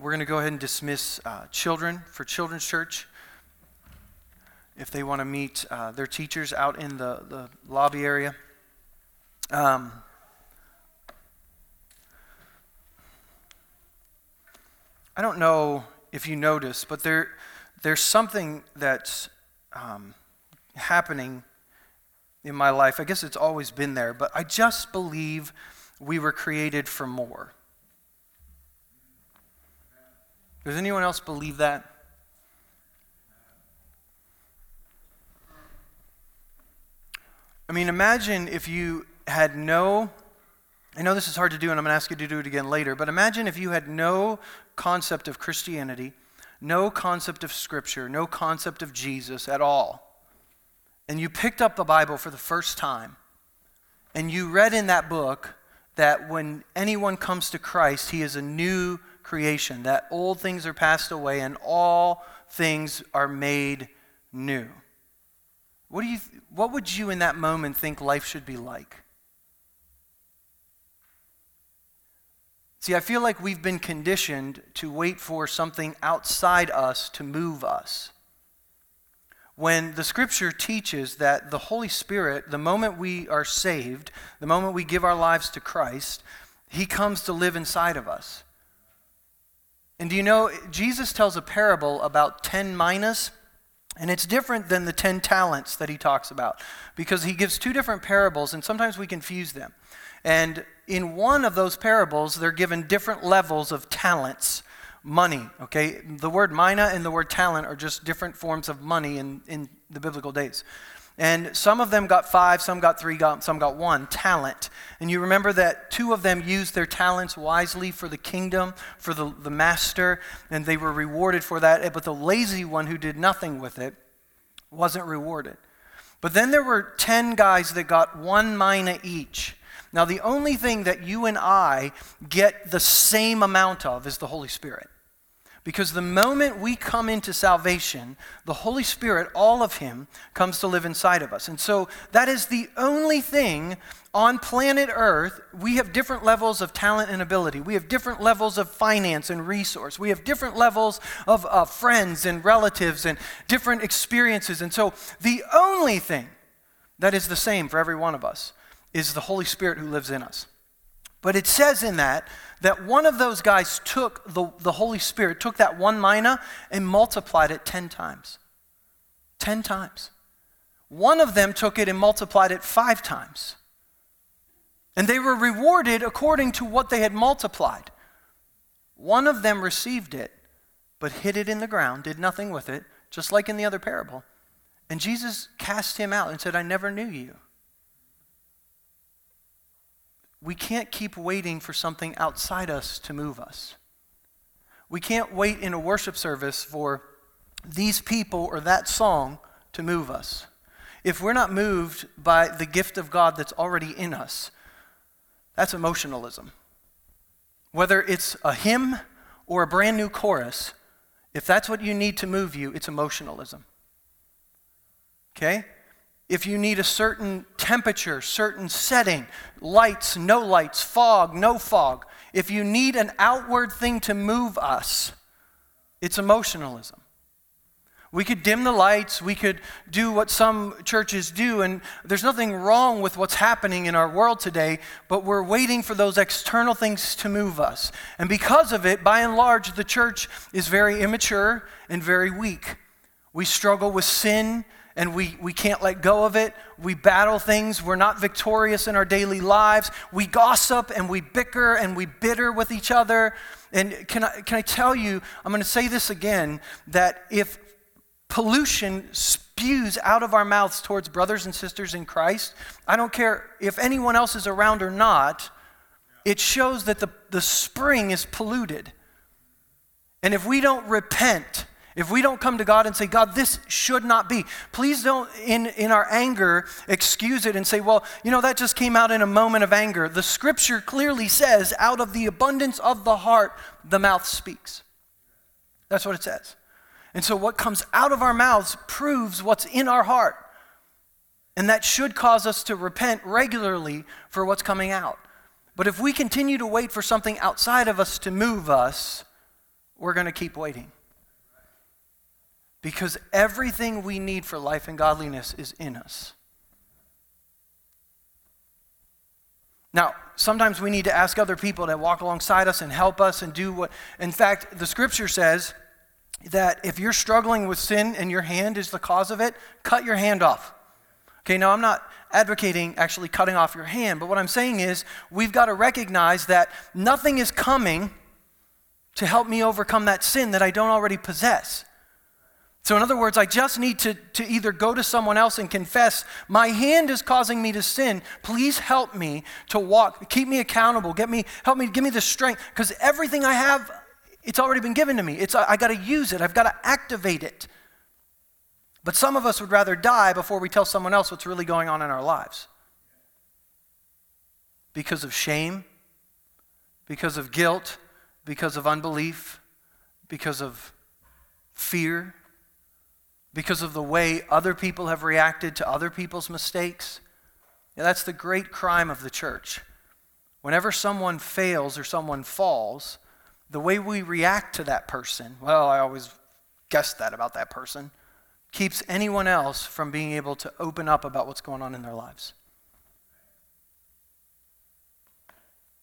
we're going to go ahead and dismiss uh, children for Children's Church. If they want to meet uh, their teachers out in the, the lobby area. Um, I don't know if you notice, but there, there's something that's um, happening in my life. I guess it's always been there, but I just believe we were created for more. Does anyone else believe that? I mean, imagine if you had no, I know this is hard to do and I'm going to ask you to do it again later, but imagine if you had no concept of Christianity, no concept of Scripture, no concept of Jesus at all and you picked up the Bible for the first time, and you read in that book that when anyone comes to Christ, he is a new creation, that old things are passed away and all things are made new. What, do you, what would you in that moment think life should be like? See, I feel like we've been conditioned to wait for something outside us to move us when the scripture teaches that the Holy Spirit, the moment we are saved, the moment we give our lives to Christ, he comes to live inside of us. And do you know, Jesus tells a parable about 10 minas, and it's different than the 10 talents that he talks about because he gives two different parables, and sometimes we confuse them. And in one of those parables, they're given different levels of talents money, okay? The word mina and the word talent are just different forms of money in, in the biblical days. And some of them got five, some got three, got, some got one talent. And you remember that two of them used their talents wisely for the kingdom, for the, the master, and they were rewarded for that. But the lazy one who did nothing with it wasn't rewarded. But then there were 10 guys that got one mina each. Now, the only thing that you and I get the same amount of is the Holy Spirit. Because the moment we come into salvation, the Holy Spirit, all of Him, comes to live inside of us. And so that is the only thing on planet Earth. We have different levels of talent and ability. We have different levels of finance and resource. We have different levels of uh, friends and relatives and different experiences. And so the only thing that is the same for every one of us is the Holy Spirit who lives in us. But it says in that that one of those guys took the, the Holy Spirit, took that one mina and multiplied it 10 times. 10 times. One of them took it and multiplied it five times. And they were rewarded according to what they had multiplied. One of them received it, but hid it in the ground, did nothing with it, just like in the other parable. And Jesus cast him out and said, I never knew you we can't keep waiting for something outside us to move us. We can't wait in a worship service for these people or that song to move us. If we're not moved by the gift of God that's already in us, that's emotionalism. Whether it's a hymn or a brand new chorus, if that's what you need to move you, it's emotionalism. Okay? if you need a certain temperature, certain setting, lights, no lights, fog, no fog, if you need an outward thing to move us, it's emotionalism. We could dim the lights, we could do what some churches do, and there's nothing wrong with what's happening in our world today, but we're waiting for those external things to move us. And because of it, by and large, the church is very immature and very weak. We struggle with sin and we, we can't let go of it. We battle things. We're not victorious in our daily lives. We gossip and we bicker and we bitter with each other. And can I, can I tell you, I'm going to say this again, that if pollution spews out of our mouths towards brothers and sisters in Christ, I don't care if anyone else is around or not, it shows that the, the spring is polluted. And if we don't repent, if we don't come to God and say, God, this should not be, please don't, in, in our anger, excuse it and say, well, you know, that just came out in a moment of anger. The scripture clearly says, out of the abundance of the heart, the mouth speaks. That's what it says. And so, what comes out of our mouths proves what's in our heart. And that should cause us to repent regularly for what's coming out. But if we continue to wait for something outside of us to move us, we're going to keep waiting. Because everything we need for life and godliness is in us. Now, sometimes we need to ask other people to walk alongside us and help us and do what. In fact, the scripture says that if you're struggling with sin and your hand is the cause of it, cut your hand off. Okay, now I'm not advocating actually cutting off your hand, but what I'm saying is we've got to recognize that nothing is coming to help me overcome that sin that I don't already possess. So, in other words, I just need to, to either go to someone else and confess, my hand is causing me to sin. Please help me to walk, keep me accountable, get me, help me, give me the strength, because everything I have, it's already been given to me. It's, I, I got to use it, I've got to activate it. But some of us would rather die before we tell someone else what's really going on in our lives. Because of shame, because of guilt, because of unbelief, because of fear because of the way other people have reacted to other people's mistakes. Yeah, that's the great crime of the church. Whenever someone fails or someone falls, the way we react to that person, well, I always guessed that about that person, keeps anyone else from being able to open up about what's going on in their lives.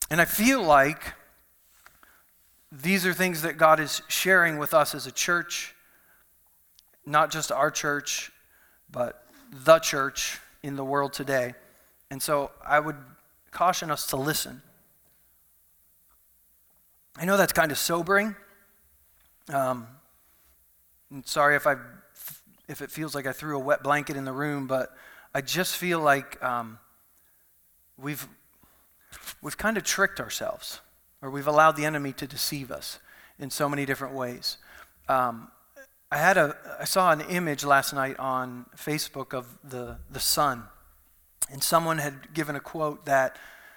And I feel like these are things that God is sharing with us as a church not just our church, but the church in the world today. And so I would caution us to listen. I know that's kind of sobering. Um, sorry if I if it feels like I threw a wet blanket in the room, but I just feel like um, we've we've kind of tricked ourselves, or we've allowed the enemy to deceive us in so many different ways. Um, I had a I saw an image last night on Facebook of the the sun, and someone had given a quote that,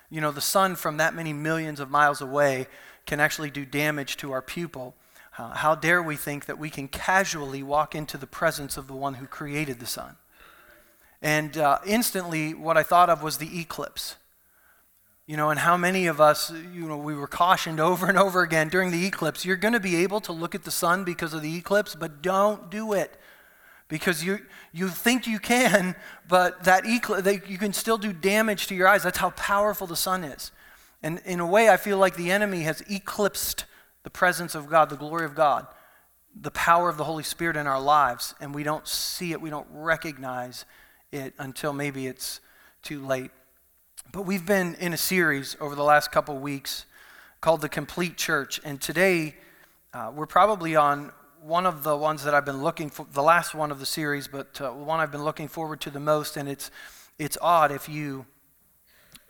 you know, the sun from that many millions of miles away can actually do damage to our pupil. Uh, how dare we think that we can casually walk into the presence of the one who created the sun? And uh, instantly, what I thought of was the eclipse. You know, and how many of us, you know, we were cautioned over and over again during the eclipse you're going to be able to look at the sun because of the eclipse, but don't do it. Because you, you think you can, but that eclipse, you can still do damage to your eyes. That's how powerful the sun is. And in a way, I feel like the enemy has eclipsed the presence of God, the glory of God, the power of the Holy Spirit in our lives, and we don't see it, we don't recognize it until maybe it's too late. But we've been in a series over the last couple weeks called The Complete Church. And today, uh, we're probably on one of the ones that I've been looking for, the last one of the series, but uh, one I've been looking forward to the most. And it's, it's odd if you,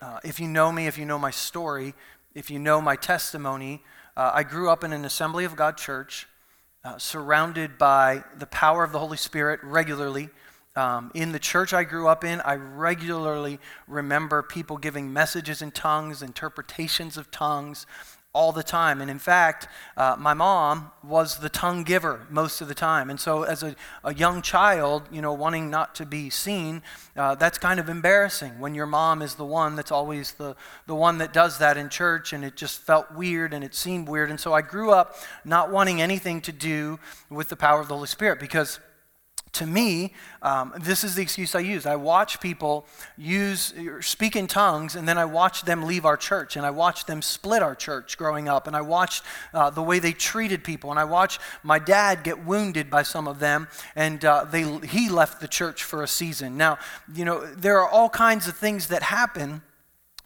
uh, if you know me, if you know my story, if you know my testimony. Uh, I grew up in an Assembly of God church, uh, surrounded by the power of the Holy Spirit regularly. Um, in the church I grew up in, I regularly remember people giving messages in tongues, interpretations of tongues, all the time. And in fact, uh, my mom was the tongue giver most of the time. And so, as a, a young child, you know, wanting not to be seen, uh, that's kind of embarrassing when your mom is the one that's always the, the one that does that in church. And it just felt weird and it seemed weird. And so, I grew up not wanting anything to do with the power of the Holy Spirit because to me, um, this is the excuse I use. I watch people use speak in tongues, and then I watch them leave our church, and I watch them split our church growing up, and I watched uh, the way they treated people, and I watched my dad get wounded by some of them, and uh, they he left the church for a season. Now, you know there are all kinds of things that happen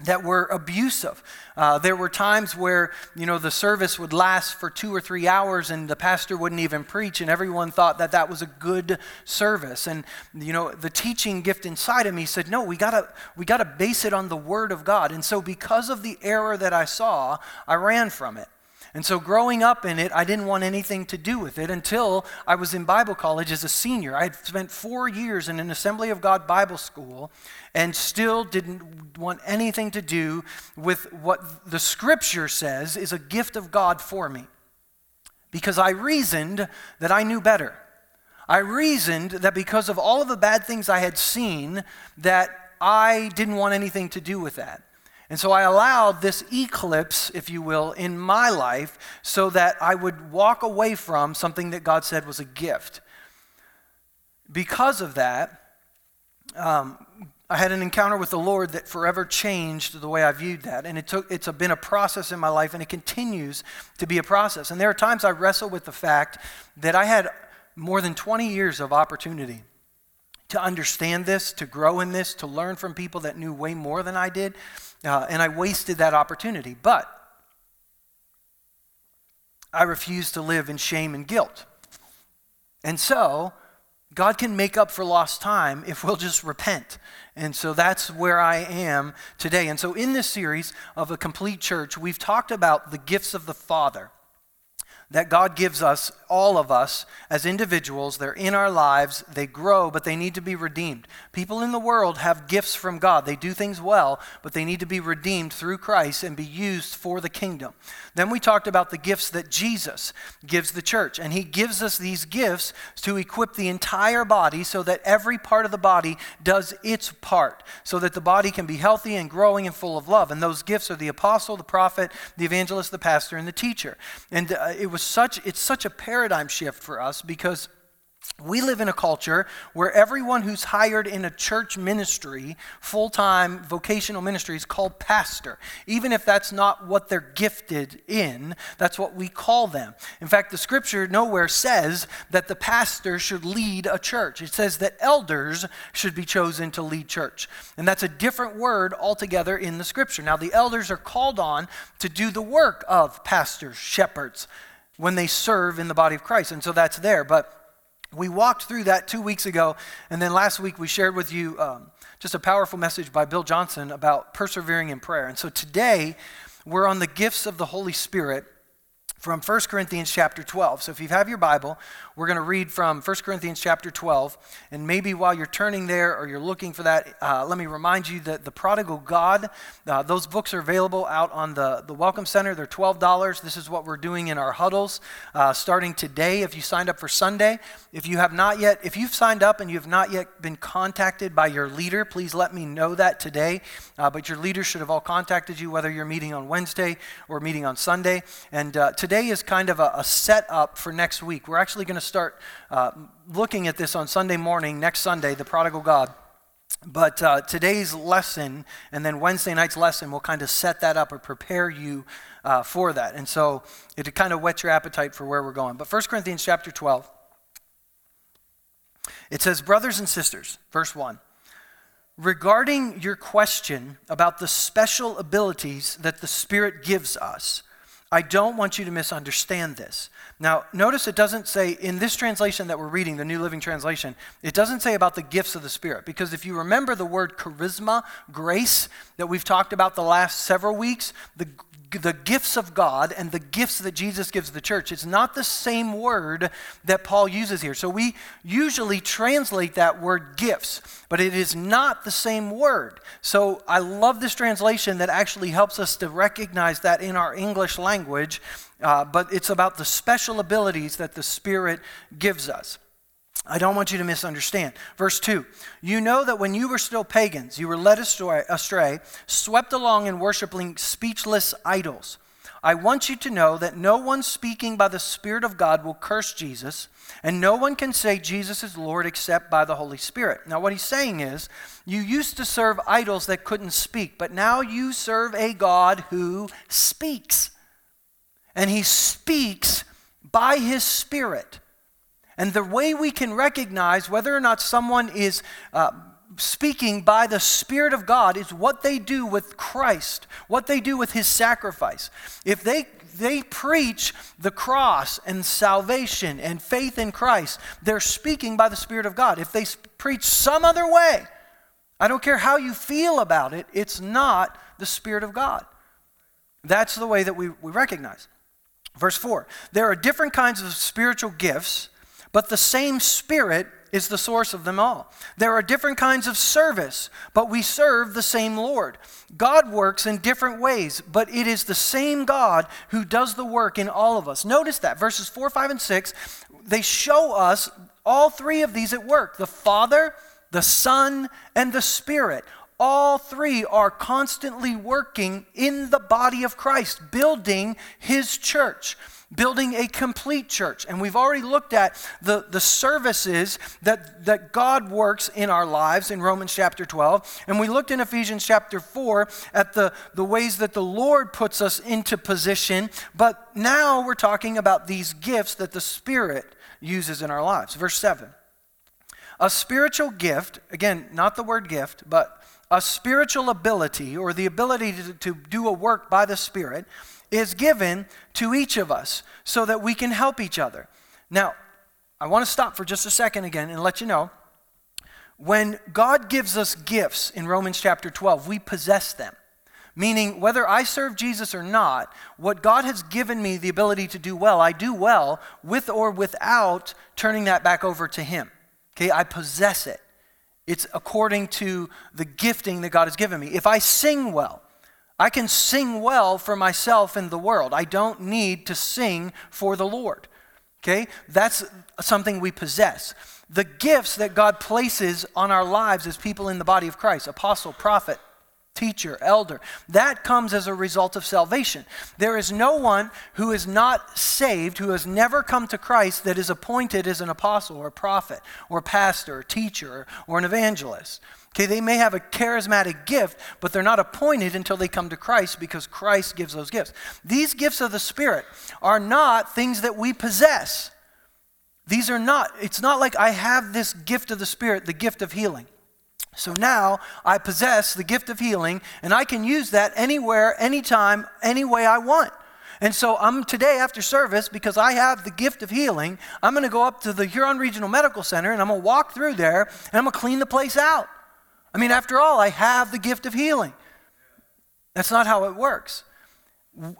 that were abusive. Uh, there were times where, you know, the service would last for two or three hours and the pastor wouldn't even preach, and everyone thought that that was a good service. And, you know, the teaching gift inside of me said, no, we gotta, we gotta base it on the Word of God. And so, because of the error that I saw, I ran from it. And so, growing up in it, I didn't want anything to do with it until I was in Bible college as a senior. I had spent four years in an Assembly of God Bible school and still didn't want anything to do with what the scripture says is a gift of God for me. Because I reasoned that I knew better. I reasoned that because of all of the bad things I had seen, that I didn't want anything to do with that. And so I allowed this eclipse, if you will, in my life so that I would walk away from something that God said was a gift. Because of that, um, I had an encounter with the Lord that forever changed the way I viewed that. And it took, it's a, been a process in my life, and it continues to be a process. And there are times I wrestle with the fact that I had more than 20 years of opportunity to understand this, to grow in this, to learn from people that knew way more than I did. Uh, and I wasted that opportunity. But I refused to live in shame and guilt. And so, God can make up for lost time if we'll just repent. And so that's where I am today. And so, in this series of a complete church, we've talked about the gifts of the Father that God gives us, all of us, as individuals. They're in our lives, they grow, but they need to be redeemed. People in the world have gifts from God. They do things well, but they need to be redeemed through Christ and be used for the kingdom. Then we talked about the gifts that Jesus gives the church, and He gives us these gifts to equip the entire body so that every part of the body does its part, so that the body can be healthy and growing and full of love. And those gifts are the apostle, the prophet, the evangelist, the pastor, and the teacher. And uh, it was such, it's such a paradigm shift for us because we live in a culture where everyone who's hired in a church ministry, full time vocational ministry, is called pastor. Even if that's not what they're gifted in, that's what we call them. In fact, the scripture nowhere says that the pastor should lead a church, it says that elders should be chosen to lead church. And that's a different word altogether in the scripture. Now, the elders are called on to do the work of pastors, shepherds when they serve in the body of Christ. And so that's there. But we walked through that two weeks ago. And then last week we shared with you um, just a powerful message by Bill Johnson about persevering in prayer. And so today we're on the gifts of the Holy Spirit from 1 Corinthians chapter 12. So if you have your Bible, we're going to read from 1 Corinthians chapter 12. And maybe while you're turning there or you're looking for that, uh, let me remind you that the Prodigal God, uh, those books are available out on the, the Welcome Center. They're $12. This is what we're doing in our huddles uh, starting today if you signed up for Sunday. If you have not yet, if you've signed up and you have not yet been contacted by your leader, please let me know that today. Uh, but your leaders should have all contacted you, whether you're meeting on Wednesday or meeting on Sunday. And uh, today, today is kind of a, a setup for next week. We're actually going to start uh, looking at this on Sunday morning, next Sunday, the prodigal God. But uh, today's lesson and then Wednesday night's lesson will kind of set that up or prepare you uh, for that. And so it kind of whet your appetite for where we're going. But 1 Corinthians chapter 12, it says, Brothers and sisters, verse 1 regarding your question about the special abilities that the Spirit gives us, I don't want you to misunderstand this. Now, notice it doesn't say, in this translation that we're reading, the New Living Translation, it doesn't say about the gifts of the Spirit. Because if you remember the word charisma, grace, that we've talked about the last several weeks, the the gifts of God and the gifts that Jesus gives the church. It's not the same word that Paul uses here. So we usually translate that word gifts, but it is not the same word. So I love this translation that actually helps us to recognize that in our English language, uh, but it's about the special abilities that the Spirit gives us. I don't want you to misunderstand. Verse 2 You know that when you were still pagans, you were led astray, swept along in worshiping speechless idols. I want you to know that no one speaking by the Spirit of God will curse Jesus, and no one can say Jesus is Lord except by the Holy Spirit. Now, what he's saying is, you used to serve idols that couldn't speak, but now you serve a God who speaks. And he speaks by his Spirit. And the way we can recognize whether or not someone is uh, speaking by the Spirit of God is what they do with Christ, what they do with His sacrifice. If they they preach the cross and salvation and faith in Christ, they're speaking by the Spirit of God. If they preach some other way, I don't care how you feel about it, it's not the Spirit of God. That's the way that we, we recognize. Verse 4 There are different kinds of spiritual gifts but the same Spirit is the source of them all. There are different kinds of service, but we serve the same Lord. God works in different ways, but it is the same God who does the work in all of us. Notice that verses 4, 5, and 6, they show us all three of these at work the Father, the Son, and the Spirit all three are constantly working in the body of Christ, building his church building a complete church. And we've already looked at the, the services that, that God works in our lives in Romans chapter 12. And we looked in Ephesians chapter 4 at the, the ways that the Lord puts us into position. But now we're talking about these gifts that the Spirit uses in our lives. Verse 7. A spiritual gift, again, not the word gift, but a spiritual ability or the ability to, to do a work by the Spirit is given to each of us so that we can help each other. Now, I want to stop for just a second again and let you know when God gives us gifts in Romans chapter 12, we possess them. Meaning, whether I serve Jesus or not, what God has given me the ability to do well, I do well with or without turning that back over to Him. Okay, I possess it. It's according to the gifting that God has given me. If I sing well, I can sing well for myself and the world. I don't need to sing for the Lord. Okay? That's something we possess. The gifts that God places on our lives as people in the body of Christ apostle, prophet, teacher, elder that comes as a result of salvation. There is no one who is not saved, who has never come to Christ, that is appointed as an apostle or a prophet or pastor or teacher or an evangelist. Okay, they may have a charismatic gift, but they're not appointed until they come to Christ because Christ gives those gifts. These gifts of the Spirit are not things that we possess. These are not, it's not like I have this gift of the Spirit, the gift of healing. So now I possess the gift of healing, and I can use that anywhere, anytime, any way I want. And so I'm today after service, because I have the gift of healing, I'm going to go up to the Huron Regional Medical Center and I'm going to walk through there and I'm going to clean the place out. I mean, after all, I have the gift of healing. That's not how it works.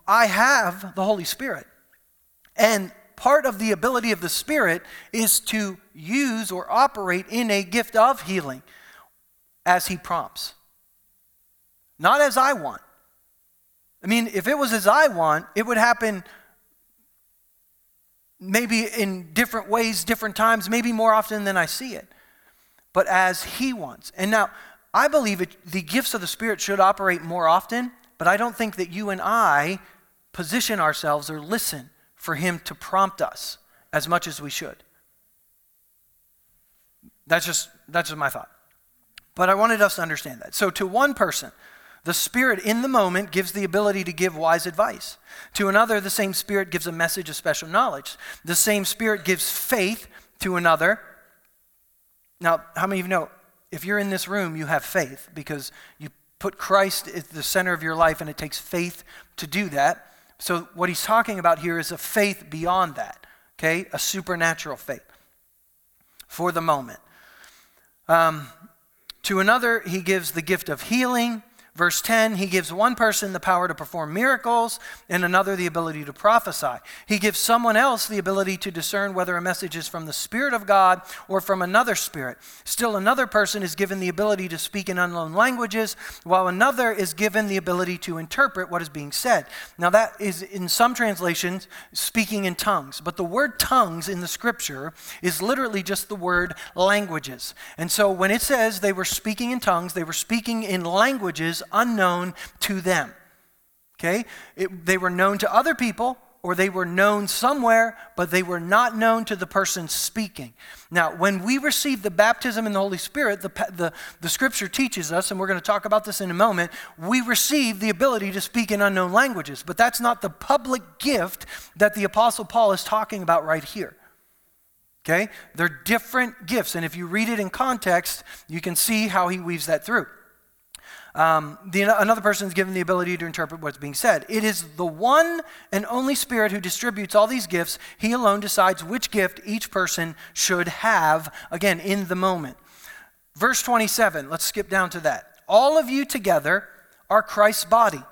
I have the Holy Spirit. And part of the ability of the Spirit is to use or operate in a gift of healing as He prompts, not as I want. I mean, if it was as I want, it would happen maybe in different ways, different times, maybe more often than I see it but as He wants. And now, I believe it, the gifts of the Spirit should operate more often, but I don't think that you and I position ourselves or listen for Him to prompt us as much as we should. That's just, that's just my thought. But I wanted us to understand that. So, to one person, the Spirit in the moment gives the ability to give wise advice. To another, the same Spirit gives a message of special knowledge. The same Spirit gives faith to another now, how many of you know if you're in this room, you have faith because you put Christ at the center of your life and it takes faith to do that. So, what he's talking about here is a faith beyond that, okay? A supernatural faith for the moment. Um, to another, he gives the gift of healing. Verse 10, he gives one person the power to perform miracles and another the ability to prophesy. He gives someone else the ability to discern whether a message is from the Spirit of God or from another spirit. Still, another person is given the ability to speak in unknown languages, while another is given the ability to interpret what is being said. Now, that is in some translations speaking in tongues, but the word tongues in the scripture is literally just the word languages. And so when it says they were speaking in tongues, they were speaking in languages unknown to them. Okay? It, they were known to other people, or they were known somewhere, but they were not known to the person speaking. Now, when we receive the baptism in the Holy Spirit, the, the, the scripture teaches us, and we're going to talk about this in a moment, we receive the ability to speak in unknown languages. But that's not the public gift that the Apostle Paul is talking about right here. Okay? They're different gifts, and if you read it in context, you can see how he weaves that through. Um, the, another person is given the ability to interpret what's being said. It is the one and only Spirit who distributes all these gifts. He alone decides which gift each person should have, again, in the moment. Verse 27, let's skip down to that. All of you together are Christ's body,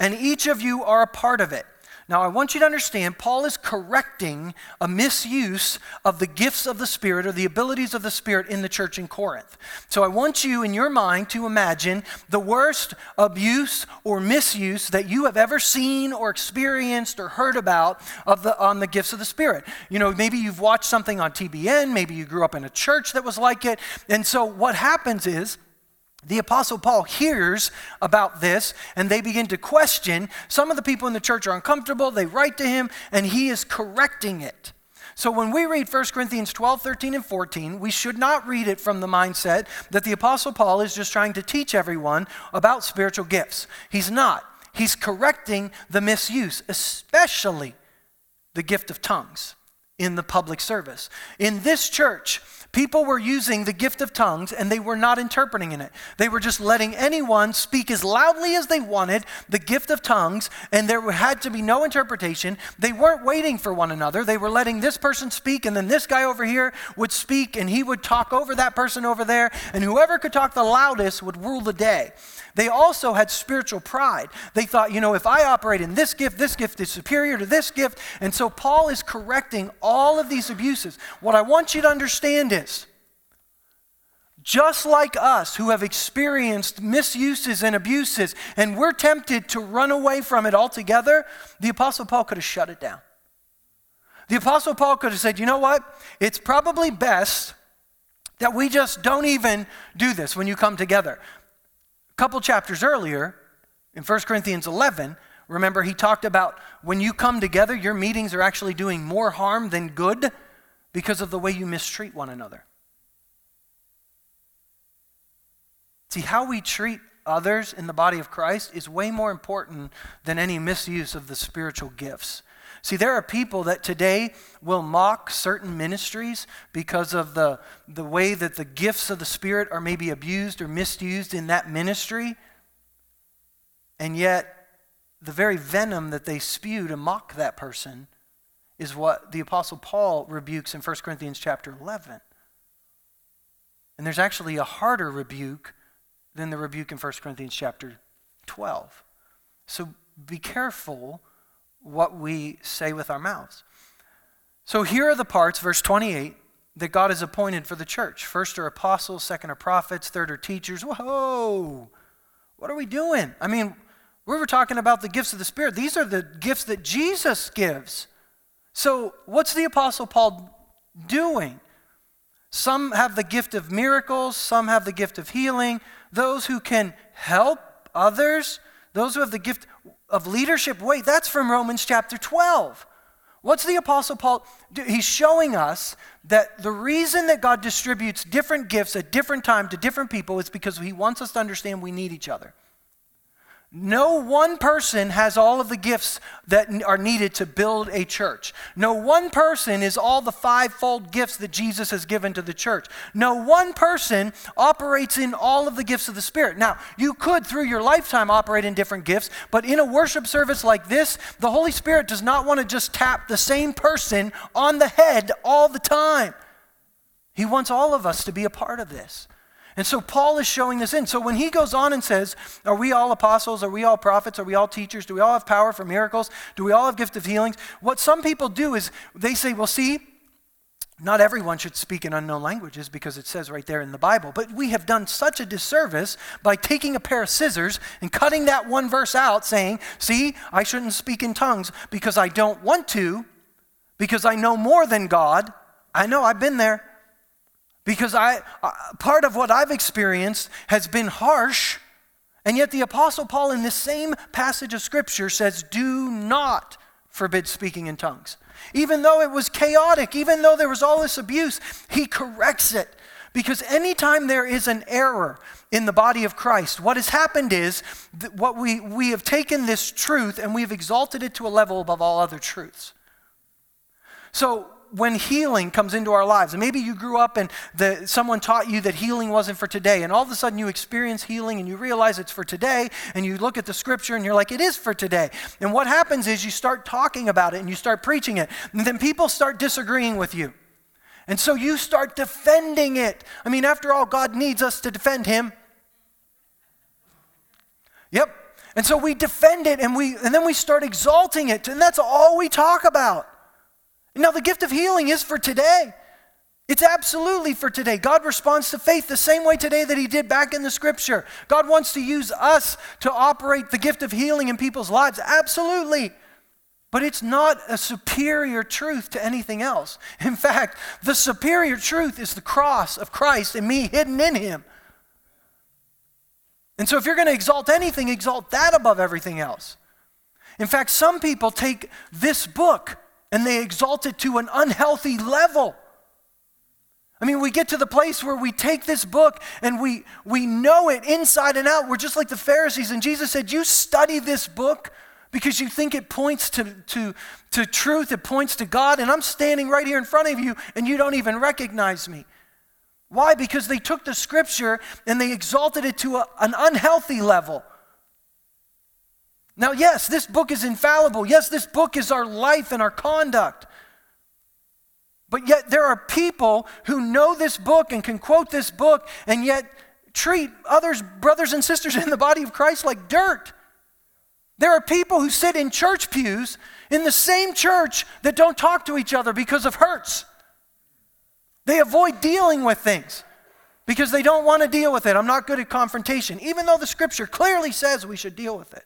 and each of you are a part of it. Now, I want you to understand, Paul is correcting a misuse of the gifts of the Spirit or the abilities of the Spirit in the church in Corinth. So, I want you in your mind to imagine the worst abuse or misuse that you have ever seen or experienced or heard about of the, on the gifts of the Spirit. You know, maybe you've watched something on TBN, maybe you grew up in a church that was like it. And so, what happens is, the Apostle Paul hears about this and they begin to question. Some of the people in the church are uncomfortable. They write to him and he is correcting it. So when we read 1 Corinthians 12, 13, and 14, we should not read it from the mindset that the Apostle Paul is just trying to teach everyone about spiritual gifts. He's not. He's correcting the misuse, especially the gift of tongues in the public service. In this church, People were using the gift of tongues and they were not interpreting in it. They were just letting anyone speak as loudly as they wanted the gift of tongues, and there had to be no interpretation. They weren't waiting for one another. They were letting this person speak, and then this guy over here would speak, and he would talk over that person over there, and whoever could talk the loudest would rule the day. They also had spiritual pride. They thought, you know, if I operate in this gift, this gift is superior to this gift. And so Paul is correcting all of these abuses. What I want you to understand is just like us who have experienced misuses and abuses, and we're tempted to run away from it altogether, the Apostle Paul could have shut it down. The Apostle Paul could have said, you know what? It's probably best that we just don't even do this when you come together. Couple chapters earlier, in 1 Corinthians 11, remember he talked about when you come together, your meetings are actually doing more harm than good because of the way you mistreat one another. See, how we treat others in the body of Christ is way more important than any misuse of the spiritual gifts. See, there are people that today will mock certain ministries because of the, the way that the gifts of the Spirit are maybe abused or misused in that ministry. And yet, the very venom that they spew to mock that person is what the Apostle Paul rebukes in 1 Corinthians chapter 11. And there's actually a harder rebuke than the rebuke in 1 Corinthians chapter 12. So be careful what we say with our mouths. So here are the parts, verse 28, that God has appointed for the church. First are apostles, second are prophets, third are teachers. Whoa! What are we doing? I mean, we were talking about the gifts of the Spirit. These are the gifts that Jesus gives. So, what's the Apostle Paul doing? Some have the gift of miracles, some have the gift of healing. Those who can help others, those who have the gift of leadership. Wait, that's from Romans chapter 12. What's the Apostle Paul? He's showing us that the reason that God distributes different gifts at different time to different people is because he wants us to understand we need each other. No one person has all of the gifts that are needed to build a church. No one person is all the fivefold gifts that Jesus has given to the church. No one person operates in all of the gifts of the Spirit. Now, you could through your lifetime operate in different gifts, but in a worship service like this, the Holy Spirit does not want to just tap the same person on the head all the time. He wants all of us to be a part of this. And so Paul is showing this in. So when he goes on and says, Are we all apostles? Are we all prophets? Are we all teachers? Do we all have power for miracles? Do we all have gift of healings? What some people do is they say, Well, see, not everyone should speak in unknown languages because it says right there in the Bible. But we have done such a disservice by taking a pair of scissors and cutting that one verse out, saying, See, I shouldn't speak in tongues because I don't want to, because I know more than God. I know, I've been there. Because I, uh, part of what I've experienced has been harsh, and yet the Apostle Paul, in this same passage of Scripture, says, Do not forbid speaking in tongues. Even though it was chaotic, even though there was all this abuse, he corrects it. Because anytime there is an error in the body of Christ, what has happened is that what we, we have taken this truth and we've exalted it to a level above all other truths. So when healing comes into our lives, and maybe you grew up and the, someone taught you that healing wasn't for today, and all of a sudden you experience healing and you realize it's for today, and you look at the scripture and you're like, it is for today. And what happens is you start talking about it and you start preaching it, and then people start disagreeing with you. And so you start defending it. I mean, after all, God needs us to defend Him. Yep. And so we defend it and we and then we start exalting it, and that's all we talk about. Now, the gift of healing is for today. It's absolutely for today. God responds to faith the same way today that He did back in the scripture. God wants to use us to operate the gift of healing in people's lives. Absolutely. But it's not a superior truth to anything else. In fact, the superior truth is the cross of Christ and me hidden in Him. And so, if you're going to exalt anything, exalt that above everything else. In fact, some people take this book and they exalt it to an unhealthy level. I mean, we get to the place where we take this book and we, we know it inside and out. We're just like the Pharisees. And Jesus said, You study this book because you think it points to, to, to truth, it points to God, and I'm standing right here in front of you and you don't even recognize me. Why? Because they took the scripture and they exalted it to a, an unhealthy level. Now, yes, this book is infallible. Yes, this book is our life and our conduct. But yet, there are people who know this book and can quote this book and yet treat others, brothers and sisters in the body of Christ, like dirt. There are people who sit in church pews in the same church that don't talk to each other because of hurts. They avoid dealing with things because they don't want to deal with it. I'm not good at confrontation, even though the scripture clearly says we should deal with it.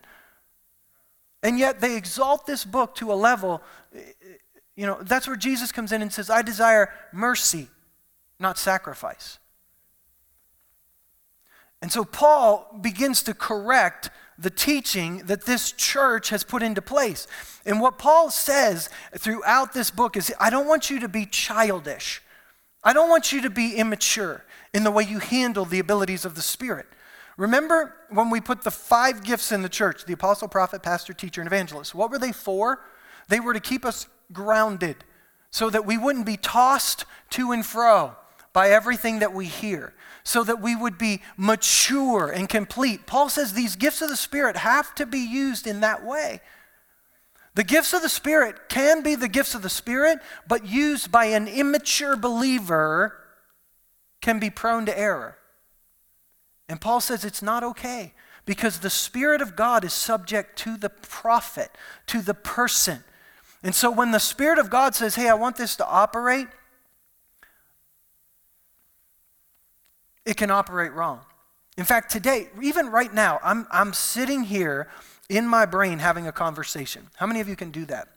And yet they exalt this book to a level, you know, that's where Jesus comes in and says, I desire mercy, not sacrifice. And so Paul begins to correct the teaching that this church has put into place. And what Paul says throughout this book is I don't want you to be childish. I don't want you to be immature in the way you handle the abilities of the Spirit. Remember when we put the five gifts in the church the apostle, prophet, pastor, teacher, and evangelist? What were they for? They were to keep us grounded so that we wouldn't be tossed to and fro by everything that we hear, so that we would be mature and complete. Paul says these gifts of the Spirit have to be used in that way. The gifts of the Spirit can be the gifts of the Spirit, but used by an immature believer can be prone to error. And Paul says it's not okay because the Spirit of God is subject to the prophet, to the person. And so when the Spirit of God says, hey, I want this to operate, it can operate wrong. In fact, today, even right now, I'm, I'm sitting here in my brain having a conversation. How many of you can do that?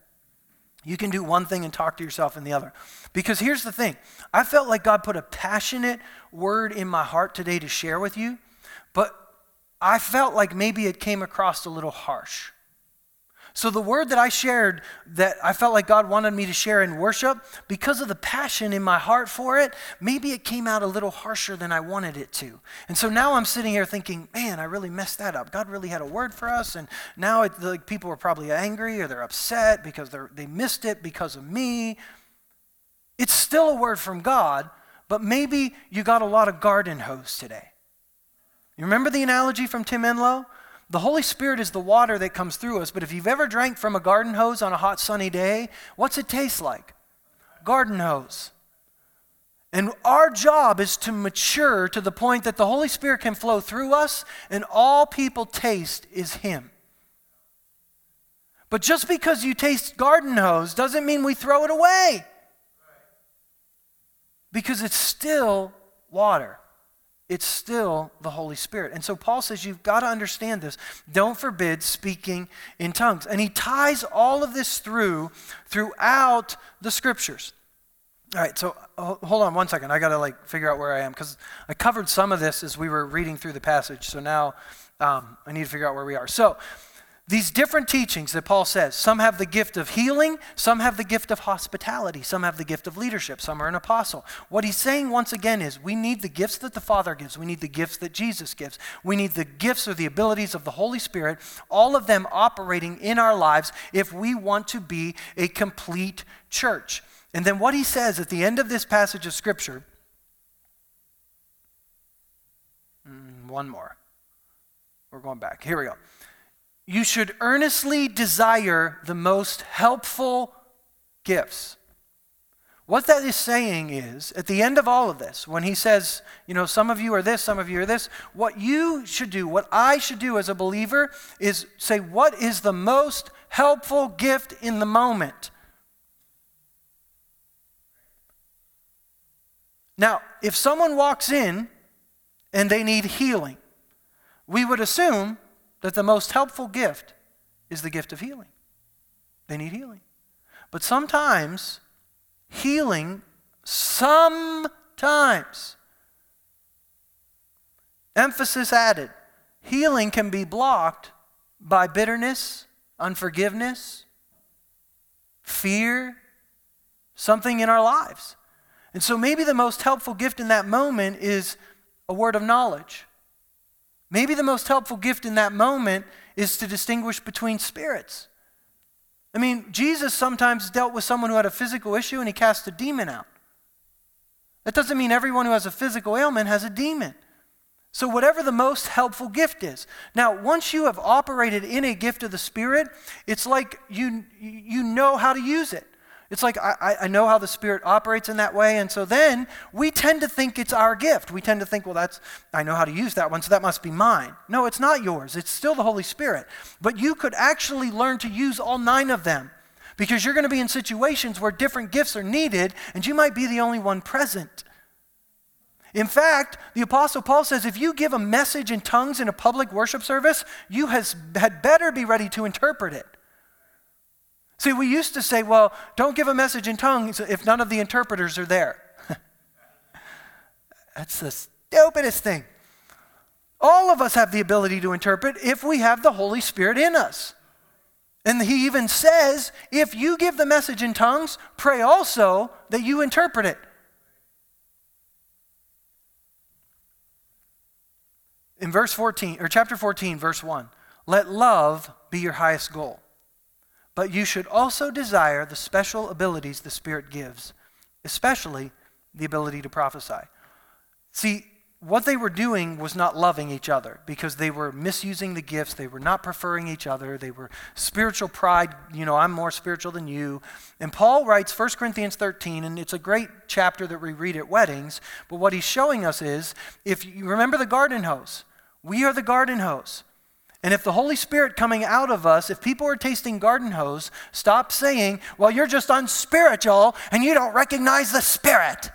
You can do one thing and talk to yourself in the other. Because here's the thing I felt like God put a passionate word in my heart today to share with you, but I felt like maybe it came across a little harsh. So, the word that I shared that I felt like God wanted me to share in worship, because of the passion in my heart for it, maybe it came out a little harsher than I wanted it to. And so now I'm sitting here thinking, man, I really messed that up. God really had a word for us, and now it, like, people are probably angry or they're upset because they're, they missed it because of me. It's still a word from God, but maybe you got a lot of garden hose today. You remember the analogy from Tim Enloe? The Holy Spirit is the water that comes through us, but if you've ever drank from a garden hose on a hot sunny day, what's it taste like? Garden hose. And our job is to mature to the point that the Holy Spirit can flow through us and all people taste is Him. But just because you taste garden hose doesn't mean we throw it away. Because it's still water it's still the Holy Spirit. And so Paul says you've got to understand this. Don't forbid speaking in tongues. And he ties all of this through throughout the scriptures. All right, so hold on one second. I got to like figure out where I am because I covered some of this as we were reading through the passage. So now um, I need to figure out where we are. So these different teachings that Paul says, some have the gift of healing, some have the gift of hospitality, some have the gift of leadership, some are an apostle. What he's saying once again is we need the gifts that the Father gives, we need the gifts that Jesus gives, we need the gifts or the abilities of the Holy Spirit, all of them operating in our lives if we want to be a complete church. And then what he says at the end of this passage of Scripture, mm, one more. We're going back. Here we go you should earnestly desire the most helpful gifts. What that is saying is, at the end of all of this, when he says, you know, some of you are this, some of you are this, what you should do, what I should do as a believer, is say, what is the most helpful gift in the moment? Now, if someone walks in and they need healing, we would assume that the most helpful gift is the gift of healing. They need healing. But sometimes, healing, sometimes, emphasis added, healing can be blocked by bitterness, unforgiveness, fear, something in our lives. And so maybe the most helpful gift in that moment is a word of knowledge. Maybe the most helpful gift in that moment is to distinguish between spirits. I mean, Jesus sometimes dealt with someone who had a physical issue and he cast a demon out. That doesn't mean everyone who has a physical ailment has a demon. So, whatever the most helpful gift is. Now, once you have operated in a gift of the Spirit, it's like you, you know how to use it. It's like I, I know how the Spirit operates in that way. And so then we tend to think it's our gift. We tend to think, well, that's, I know how to use that one, so that must be mine. No, it's not yours. It's still the Holy Spirit. But you could actually learn to use all nine of them because you're going to be in situations where different gifts are needed and you might be the only one present. In fact, the Apostle Paul says if you give a message in tongues in a public worship service, you has, had better be ready to interpret it. See, we used to say, well, don't give a message in tongues if none of the interpreters are there. That's the stupidest thing. All of us have the ability to interpret if we have the Holy Spirit in us. And he even says, if you give the message in tongues, pray also that you interpret it. In verse 14, or chapter 14, verse 1, let love be your highest goal. But you should also desire the special abilities the Spirit gives, especially the ability to prophesy. See, what they were doing was not loving each other because they were misusing the gifts. They were not preferring each other. They were spiritual pride. You know, I'm more spiritual than you. And Paul writes 1 Corinthians 13, and it's a great chapter that we read at weddings. But what he's showing us is if you remember the garden hose, we are the garden hose. And if the Holy Spirit coming out of us, if people are tasting garden hose, stop saying, well, you're just unspiritual and you don't recognize the Spirit.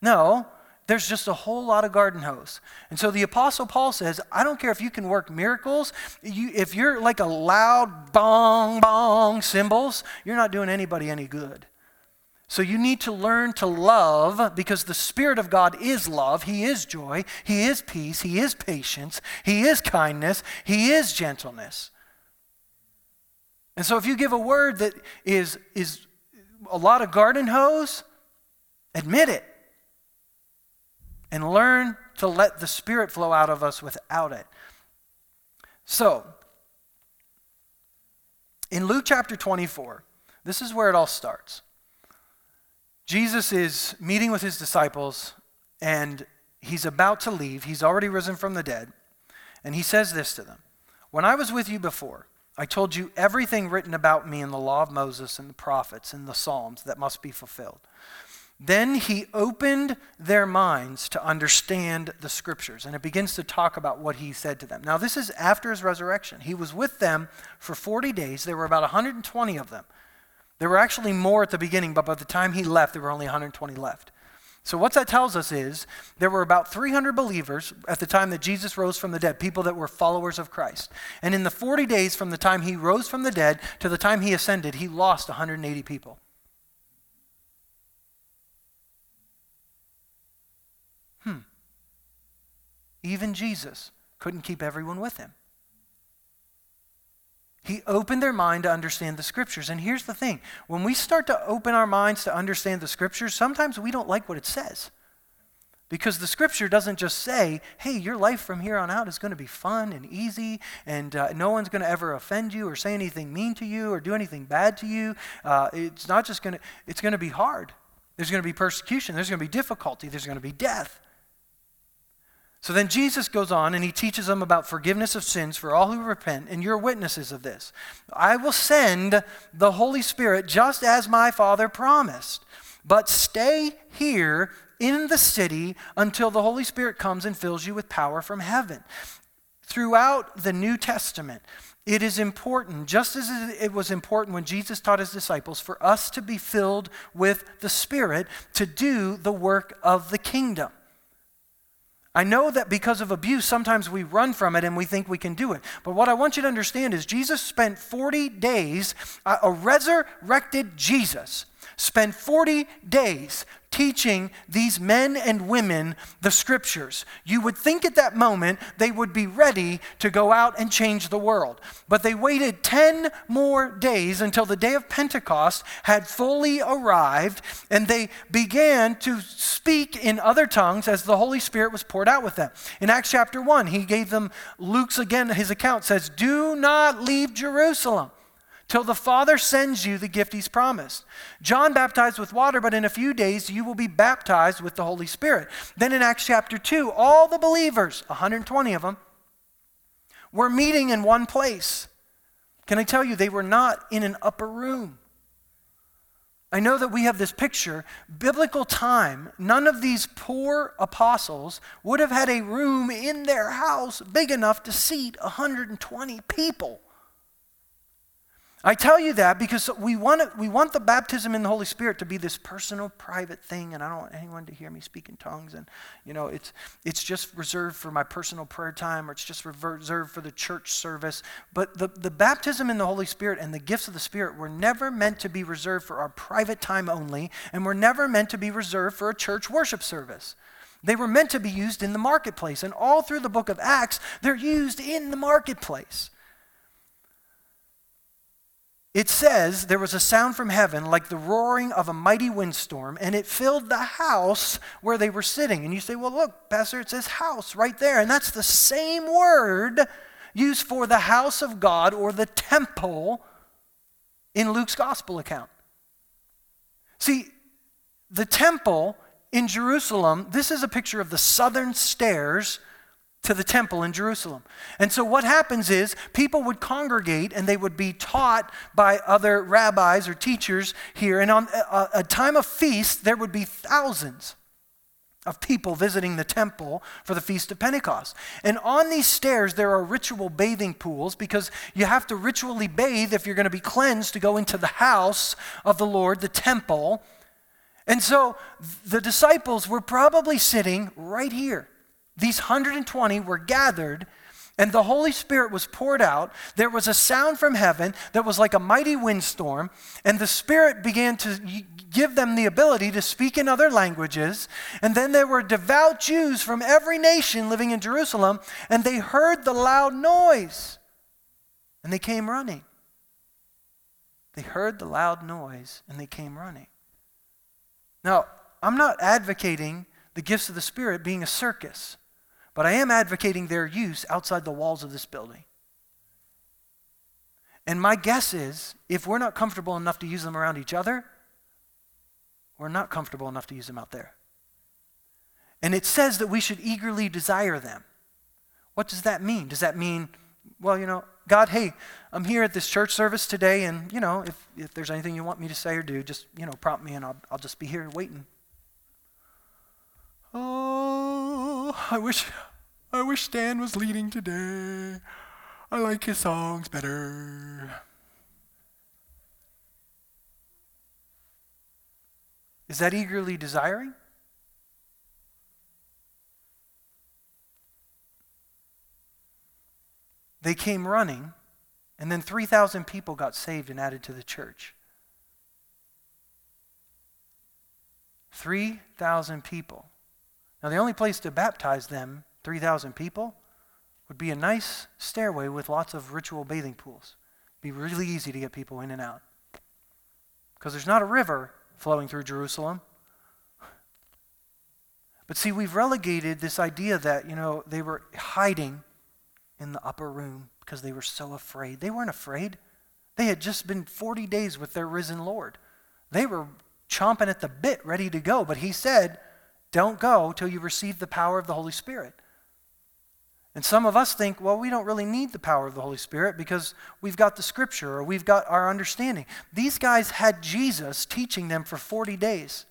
No, there's just a whole lot of garden hose. And so the Apostle Paul says, I don't care if you can work miracles, you, if you're like a loud bong, bong cymbals, you're not doing anybody any good. So you need to learn to love because the Spirit of God is love. He is joy. He is peace. He is patience. He is kindness. He is gentleness. And so if you give a word that is, is a lot of garden hose, admit it. And learn to let the Spirit flow out of us without it. So, in Luke chapter 24, this is where it all starts. Jesus is meeting with his disciples and he's about to leave. He's already risen from the dead. And he says this to them When I was with you before, I told you everything written about me in the law of Moses and the prophets and the Psalms that must be fulfilled. Then he opened their minds to understand the scriptures, and it begins to talk about what he said to them. Now, this is after his resurrection. He was with them for 40 days. There were about 120 of them. There were actually more at the beginning, but by the time he left, there were only 120 left. So, what that tells us is there were about 300 believers at the time that Jesus rose from the dead, people that were followers of Christ. And in the 40 days from the time he rose from the dead to the time he ascended, he lost 180 people. Hmm. Even Jesus couldn't keep everyone with him. He opened their mind to understand the scriptures. And here's the thing when we start to open our minds to understand the scriptures, sometimes we don't like what it says. Because the scripture doesn't just say, hey, your life from here on out is going to be fun and easy, and uh, no one's going to ever offend you or say anything mean to you or do anything bad to you. Uh, it's not just going to, it's going to be hard. There's going to be persecution, there's going to be difficulty, there's going to be death. So then Jesus goes on and he teaches them about forgiveness of sins for all who repent, and you're witnesses of this. I will send the Holy Spirit just as my Father promised. But stay here in the city until the Holy Spirit comes and fills you with power from heaven. Throughout the New Testament, it is important, just as it was important when Jesus taught his disciples, for us to be filled with the Spirit to do the work of the kingdom. I know that because of abuse, sometimes we run from it and we think we can do it. But what I want you to understand is Jesus spent 40 days, a resurrected Jesus, spent 40 days teaching these men and women the scriptures. You would think at that moment they would be ready to go out and change the world. But they waited 10 more days until the day of Pentecost had fully arrived, and they began to speak in other tongues as the Holy Spirit was poured out with them. In Acts chapter 1, he gave them, Luke's again, his account says, Do not leave Jerusalem till the Father sends you the gift he's promised. John baptized with water, but in a few days you will be baptized with the Holy Spirit. Then in Acts chapter 2, all the believers, 120 of them, were meeting in one place. Can I tell you, they were not in an upper room. I know that we have this picture. Biblical time, none of these poor apostles would have had a room in their house big enough to seat 120 people. I tell you that because we want, it, we want the baptism in the Holy Spirit to be this personal, private thing, and I don't want anyone to hear me speak in tongues. And, you know, it's, it's just reserved for my personal prayer time or it's just reserved for the church service. But the, the baptism in the Holy Spirit and the gifts of the Spirit were never meant to be reserved for our private time only, and were never meant to be reserved for a church worship service. They were meant to be used in the marketplace. And all through the book of Acts, they're used in the marketplace. It says there was a sound from heaven like the roaring of a mighty windstorm, and it filled the house where they were sitting. And you say, well, look, Pastor, it says house right there. And that's the same word used for the house of God or the temple in Luke's gospel account. See, the temple in Jerusalem, this is a picture of the southern stairs to the temple in Jerusalem. And so what happens is people would congregate and they would be taught by other rabbis or teachers here. And on a, a, time of feast, there would be thousands of people visiting the temple for the Feast of Pentecost. And on these stairs, there are ritual bathing pools because you have to ritually bathe if you're going to be cleansed to go into the house of the Lord, the temple. And so the disciples were probably sitting right here these 120 were gathered and the Holy Spirit was poured out. There was a sound from heaven that was like a mighty windstorm, and the Spirit began to give them the ability to speak in other languages. And then there were devout Jews from every nation living in Jerusalem, and they heard the loud noise, and they came running. They heard the loud noise, and they came running. Now, I'm not advocating the gifts of the Spirit being a circus. But I am advocating their use outside the walls of this building. And my guess is if we're not comfortable enough to use them around each other, we're not comfortable enough to use them out there. And it says that we should eagerly desire them. What does that mean? Does that mean, well, you know, God, hey, I'm here at this church service today, and, you know, if, if there's anything you want me to say or do, just, you know, prompt me and I'll, I'll just be here waiting. Oh, I wish I wish Stan was leading today. I like his songs better. Is that eagerly desiring? They came running, and then 3,000 people got saved and added to the church. 3,000 people. Now, the only place to baptize them, 3,000 people, would be a nice stairway with lots of ritual bathing pools. It'd be really easy to get people in and out. Because there's not a river flowing through Jerusalem. But see, we've relegated this idea that, you know, they were hiding in the upper room because they were so afraid. They weren't afraid. They had just been 40 days with their risen Lord. They were chomping at the bit, ready to go. But he said, don't go till you receive the power of the Holy Spirit. And some of us think, well, we don't really need the power of the Holy Spirit because we've got the scripture or we've got our understanding. These guys had Jesus teaching them for 40 days.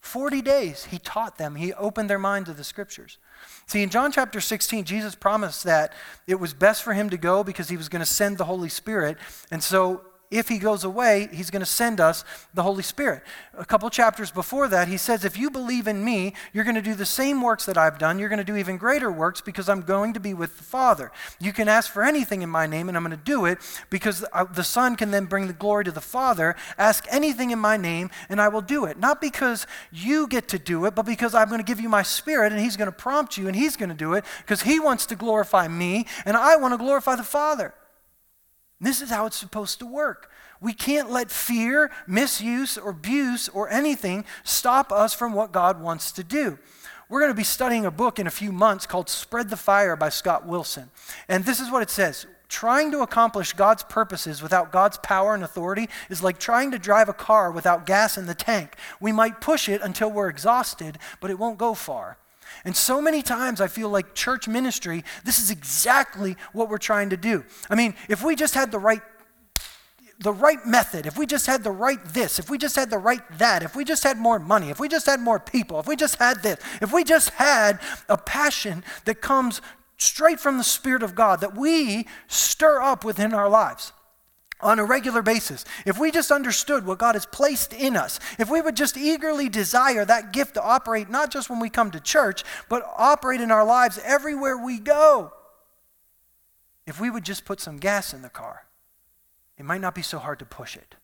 40 days he taught them, he opened their mind to the scriptures. See, in John chapter 16, Jesus promised that it was best for him to go because he was going to send the Holy Spirit. And so if he goes away, he's going to send us the Holy Spirit. A couple chapters before that, he says, If you believe in me, you're going to do the same works that I've done. You're going to do even greater works because I'm going to be with the Father. You can ask for anything in my name, and I'm going to do it because uh, the Son can then bring the glory to the Father. Ask anything in my name, and I will do it. Not because you get to do it, but because I'm going to give you my Spirit, and he's going to prompt you, and he's going to do it because he wants to glorify me, and I want to glorify the Father. This is how it's supposed to work. We can't let fear, misuse, or abuse, or anything stop us from what God wants to do. We're going to be studying a book in a few months called Spread the Fire by Scott Wilson. And this is what it says Trying to accomplish God's purposes without God's power and authority is like trying to drive a car without gas in the tank. We might push it until we're exhausted, but it won't go far. And so many times I feel like church ministry, this is exactly what we're trying to do. I mean, if we just had the right the right method, if we just had the right this, if we just had the right that, if we just had more money, if we just had more people, if we just had this, if we just had a passion that comes straight from the Spirit of God that we stir up within our lives on a regular basis, if we just understood what God has placed in us, if we would just eagerly desire that gift to operate not just when we come to church, but operate in our lives everywhere we go, if we would just put some gas in the car, it might not be so hard to push it.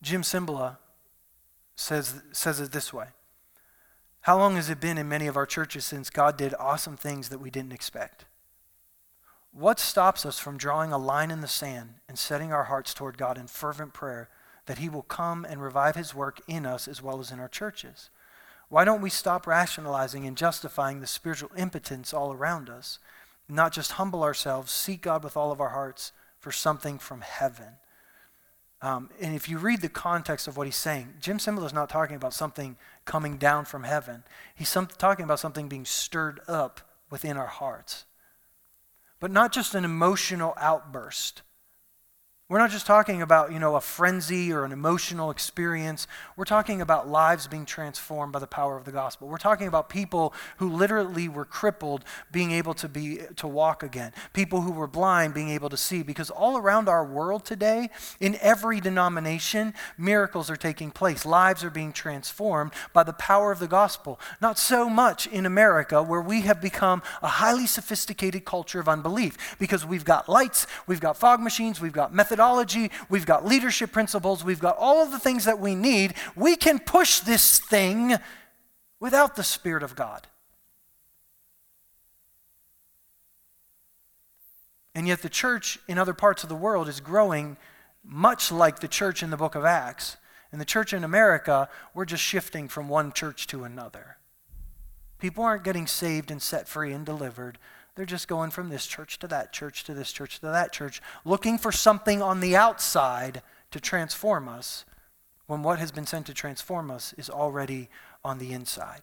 Jim Cymbala says, says it this way how long has it been in many of our churches since God did awesome things that we didn't expect? What stops us from drawing a line in the sand and setting our hearts toward God in fervent prayer that He will come and revive His work in us as well as in our churches? Why don't we stop rationalizing and justifying the spiritual impotence all around us, not just humble ourselves, seek God with all of our hearts for something from heaven? Um, and if you read the context of what he's saying, Jim Cymbala is not talking about something coming down from heaven. He's some, talking about something being stirred up within our hearts. But not just an emotional outburst, we're not just talking about, you know, a frenzy or an emotional experience. We're talking about lives being transformed by the power of the gospel. We're talking about people who literally were crippled being able to be to walk again. People who were blind being able to see because all around our world today, in every denomination, miracles are taking place. Lives are being transformed by the power of the gospel. Not so much in America where we have become a highly sophisticated culture of unbelief because we've got lights, we've got fog machines, we've got methods methodology, we've got leadership principles, we've got all of the things that we need. We can push this thing without the Spirit of God. And yet, the church in other parts of the world is growing much like the church in the book of Acts. In the church in America, we're just shifting from one church to another. People aren't getting saved and set free and delivered. They're just going from this church to that church to this church to that church, looking for something on the outside to transform us when what has been sent to transform us is already on the inside.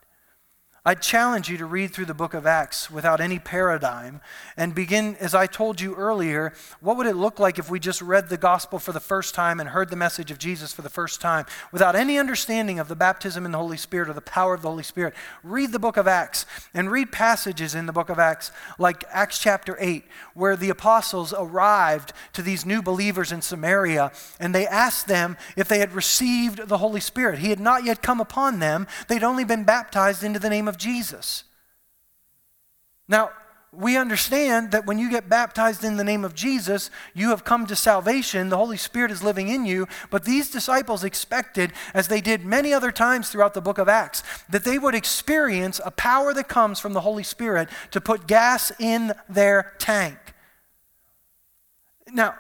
I challenge you to read through the book of Acts without any paradigm and begin, as I told you earlier, what would it look like if we just read the gospel for the first time and heard the message of Jesus for the first time without any understanding of the baptism in the Holy Spirit or the power of the Holy Spirit? Read the book of Acts and read passages in the book of Acts, like Acts chapter 8, where the apostles arrived to these new believers in Samaria and they asked them if they had received the Holy Spirit. He had not yet come upon them, they'd only been baptized into the name of of Jesus. Now, we understand that when you get baptized in the name of Jesus, you have come to salvation. The Holy Spirit is living in you. But these disciples expected, as they did many other times throughout the book of Acts, that they would experience a power that comes from the Holy Spirit to put gas in their tank. Now,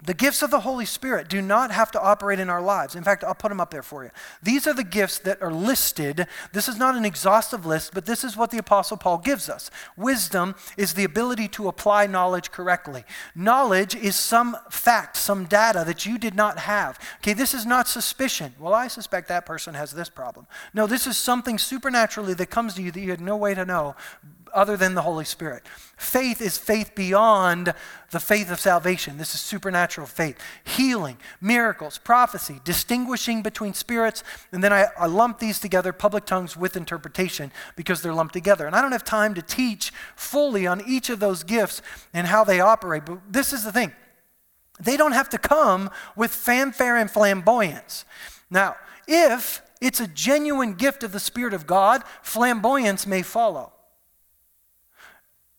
the gifts of the Holy Spirit do not have to operate in our lives. In fact, I'll put them up there for you. These are the gifts that are listed. This is not an exhaustive list, but this is what the Apostle Paul gives us. Wisdom is the ability to apply knowledge correctly. Knowledge is some fact, some data that you did not have. Okay, this is not suspicion. Well, I suspect that person has this problem. No, this is something supernaturally that comes to you that you had no way to know other than the Holy Spirit. Faith is faith beyond the faith of salvation. This is supernatural faith. Healing, miracles, prophecy, distinguishing between spirits. And then I, I lump these together, public tongues with interpretation, because they're lumped together. And I don't have time to teach fully on each of those gifts and how they operate. But this is the thing they don't have to come with fanfare and flamboyance. Now, if it's a genuine gift of the Spirit of God, flamboyance may follow.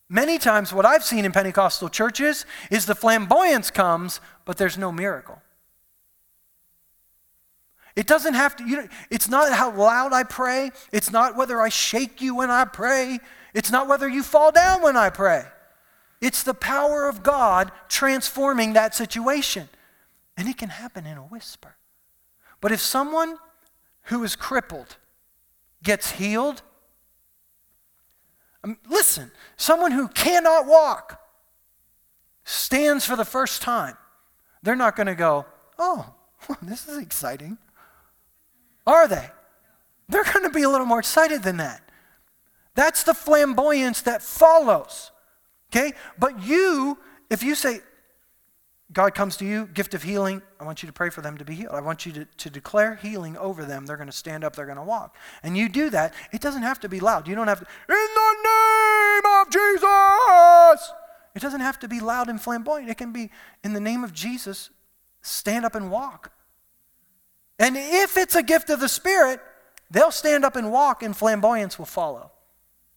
Many times, what I've seen in Pentecostal churches is the flamboyance comes, but there's no miracle. It doesn't have to, you know, it's not how loud I pray. It's not whether I shake you when I pray. It's not whether you fall down when I pray. It's the power of God transforming that situation. And it can happen in a whisper. But if someone who is crippled gets healed, Um, listen, someone who cannot walk stands for the first time, they're not going to go, oh, this is exciting. Are they? They're going to be a little more excited than that. That's the flamboyance that follows. Okay? But you, if you say, God comes to you, gift of healing, I want you to pray for them to be healed. I want you to, to declare healing over them. They're going to stand up, they're going to walk. And you do that, it doesn't have to be loud. You don't have to, in the name of Jesus! It doesn't have to be loud and flamboyant. It can be, in the name of Jesus, stand up and walk. And if it's a gift of the Spirit, they'll stand up and walk, and flamboyance will follow.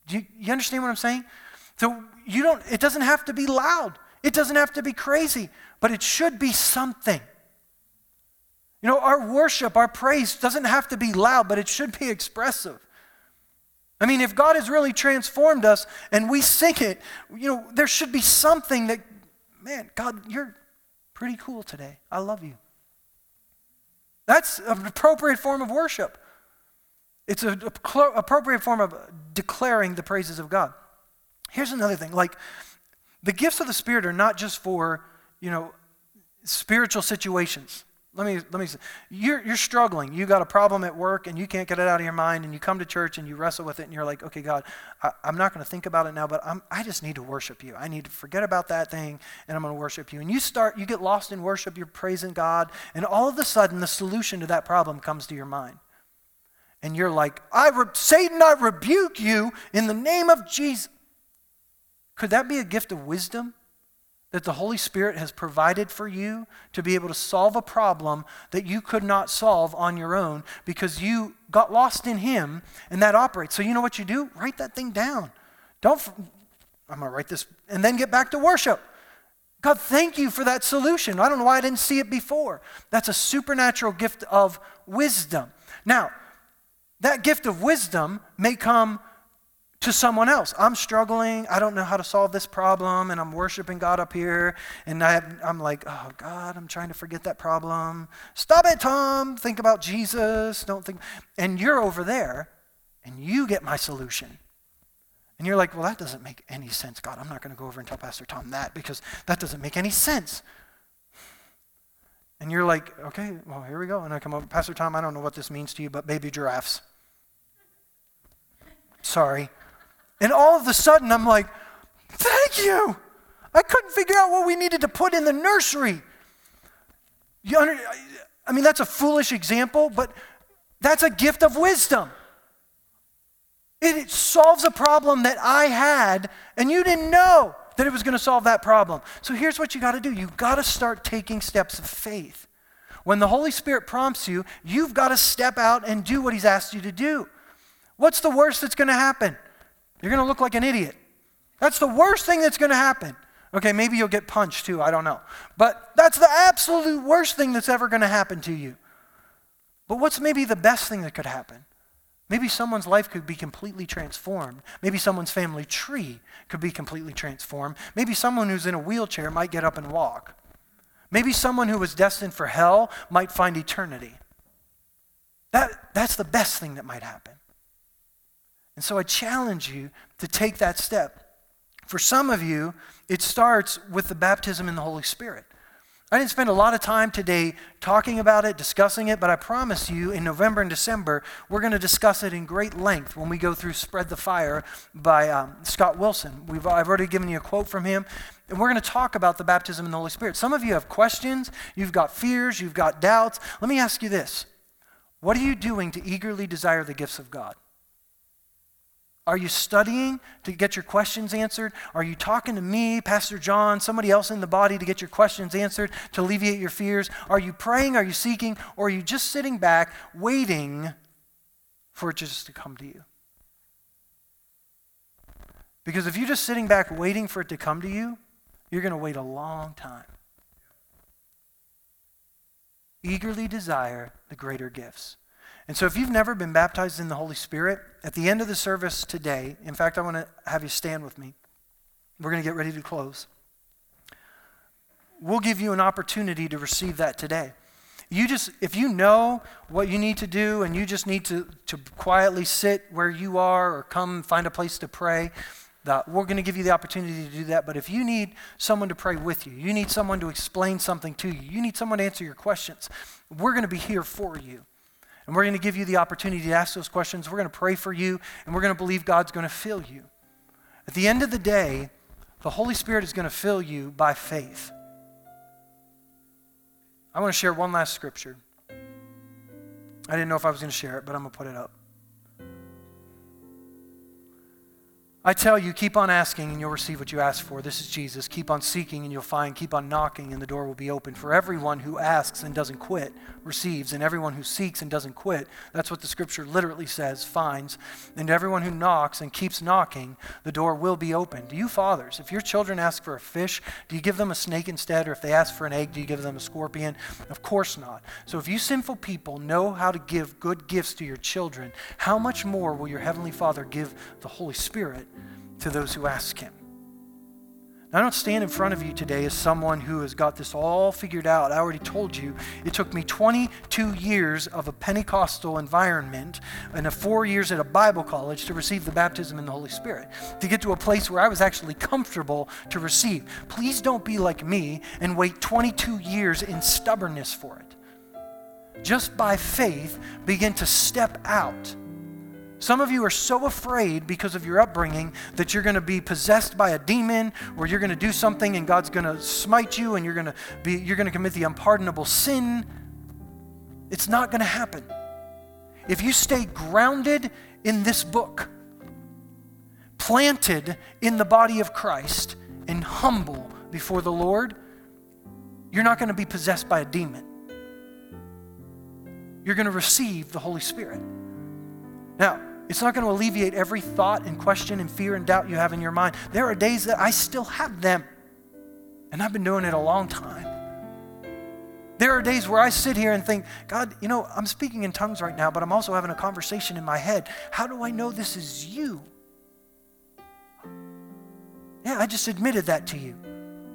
Do you, you understand what I'm saying? So you don't, it doesn't have to be loud. It doesn't have to be crazy, but it should be something. You know, our worship, our praise doesn't have to be loud, but it should be expressive. I mean, if God has really transformed us and we sing it, you know, there should be something that, man, God, you're pretty cool today. I love you. That's an appropriate form of worship. It's an appropriate form of declaring the praises of God. Here's another thing like, the gifts of the Spirit are not just for, you know, spiritual situations. Let me, let me say, you're, you're struggling. You got a problem at work and you can't get it out of your mind, and you come to church and you wrestle with it, and you're like, okay, God, I, am not going to think about it now, but I'm, I just need to worship you. I need to forget about that thing, and I'm going to worship you. And you start, you get lost in worship, you're praising God, and all of a sudden, the solution to that problem comes to your mind. And you're like, I re- Satan, I rebuke you in the name of Jesus. Could that be a gift of wisdom that the Holy Spirit has provided for you to be able to solve a problem that you could not solve on your own because you got lost in Him and that operates? So, you know what you do? Write that thing down. Don't, I'm going to write this and then get back to worship. God, thank you for that solution. I don't know why I didn't see it before. That's a supernatural gift of wisdom. Now, that gift of wisdom may come to someone else. I'm struggling. I don't know how to solve this problem, and I'm worshiping God up here. And I am like, oh, God, I'm trying to forget that problem. Stop it, Tom. Think about Jesus. Don't think. And you're over there, and you get my solution. And you're like, well, that doesn't make any sense, God. I'm not going to go over and tell Pastor Tom that because that doesn't make any sense. And you're like, okay, well, here we go. And I come over, Pastor Tom, I don't know what this means to you, but baby giraffes. Sorry. And all of a sudden, I'm like, thank you. I couldn't figure out what we needed to put in the nursery. You under, I mean, that's a foolish example, but that's a gift of wisdom. It solves a problem that I had, and you didn't know that it was going to solve that problem. So here's what you got to do you've got to start taking steps of faith. When the Holy Spirit prompts you, you've got to step out and do what He's asked you to do. What's the worst that's going to happen? You're going to look like an idiot. That's the worst thing that's going to happen. Okay, maybe you'll get punched too, I don't know. But that's the absolute worst thing that's ever going to happen to you. But what's maybe the best thing that could happen? Maybe someone's life could be completely transformed. Maybe someone's family tree could be completely transformed. Maybe someone who's in a wheelchair might get up and walk. Maybe someone who was destined for hell might find eternity. That, that's the best thing that might happen. And so I challenge you to take that step. For some of you, it starts with the baptism in the Holy Spirit. I didn't spend a lot of time today talking about it, discussing it, but I promise you in November and December, we're going to discuss it in great length when we go through Spread the Fire by um, Scott Wilson. We've, I've already given you a quote from him, and we're going to talk about the baptism in the Holy Spirit. Some of you have questions, you've got fears, you've got doubts. Let me ask you this What are you doing to eagerly desire the gifts of God? Are you studying to get your questions answered? Are you talking to me, Pastor John, somebody else in the body to get your questions answered, to alleviate your fears? Are you praying? Are you seeking? Or are you just sitting back waiting for it just to come to you? Because if you're just sitting back waiting for it to come to you, you're going to wait a long time. Eagerly desire the greater gifts. And so, if you've never been baptized in the Holy Spirit, at the end of the service today, in fact, I want to have you stand with me. We're going to get ready to close. We'll give you an opportunity to receive that today. You just, if you know what you need to do and you just need to, to quietly sit where you are or come find a place to pray, that we're going to give you the opportunity to do that. But if you need someone to pray with you, you need someone to explain something to you, you need someone to answer your questions, we're going to be here for you. And we're going to give you the opportunity to ask those questions. We're going to pray for you, and we're going to believe God's going to fill you. At the end of the day, the Holy Spirit is going to fill you by faith. I want to share one last scripture. I didn't know if I was going to share it, but I'm going to put it up. I tell you, keep on asking and you'll receive what you ask for. This is Jesus. Keep on seeking and you'll find. Keep on knocking and the door will be open. For everyone who asks and doesn't quit receives, and everyone who seeks and doesn't quit, that's what the scripture literally says, finds. And everyone who knocks and keeps knocking, the door will be open. Do you fathers, if your children ask for a fish, do you give them a snake instead? Or if they ask for an egg, do you give them a scorpion? Of course not. So if you sinful people know how to give good gifts to your children, how much more will your heavenly Father give the Holy Spirit? To those who ask Him. Now, I don't stand in front of you today as someone who has got this all figured out. I already told you it took me 22 years of a Pentecostal environment and a four years at a Bible college to receive the baptism in the Holy Spirit, to get to a place where I was actually comfortable to receive. Please don't be like me and wait 22 years in stubbornness for it. Just by faith, begin to step out some of you are so afraid because of your upbringing that you're going to be possessed by a demon or you're going to do something and God's going to smite you and you're going to be you're going to commit the unpardonable sin. It's not going to happen. If you stay grounded in this book, planted in the body of Christ and humble before the Lord, you're not going to be possessed by a demon. You're going to receive the Holy Spirit. Now, it's not going to alleviate every thought and question and fear and doubt you have in your mind. There are days that I still have them, and I've been doing it a long time. There are days where I sit here and think, God, you know, I'm speaking in tongues right now, but I'm also having a conversation in my head. How do I know this is you? Yeah, I just admitted that to you.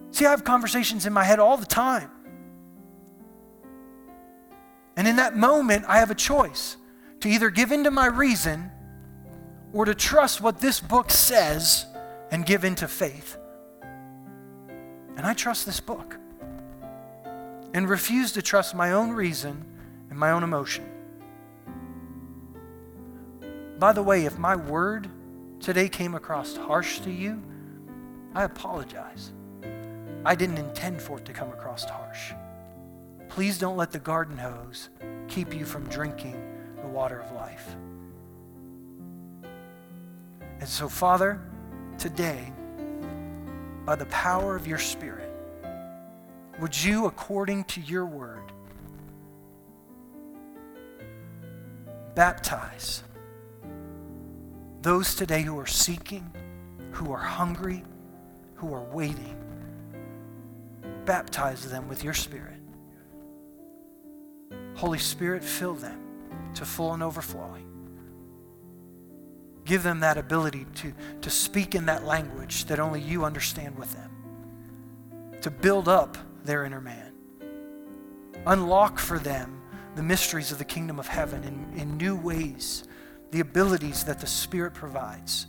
See, I have conversations in my head all the time. And in that moment, I have a choice to either give in to my reason or to trust what this book says and give into faith. And I trust this book and refuse to trust my own reason and my own emotion. By the way, if my word today came across harsh to you, I apologize. I didn't intend for it to come across harsh. Please don't let the garden hose keep you from drinking the water of life. And so, Father, today, by the power of your Spirit, would you, according to your word, baptize those today who are seeking, who are hungry, who are waiting? Baptize them with your Spirit. Holy Spirit, fill them to full and overflowing. Give them that ability to, to speak in that language that only you understand with them, to build up their inner man. Unlock for them the mysteries of the kingdom of heaven in, in new ways, the abilities that the Spirit provides.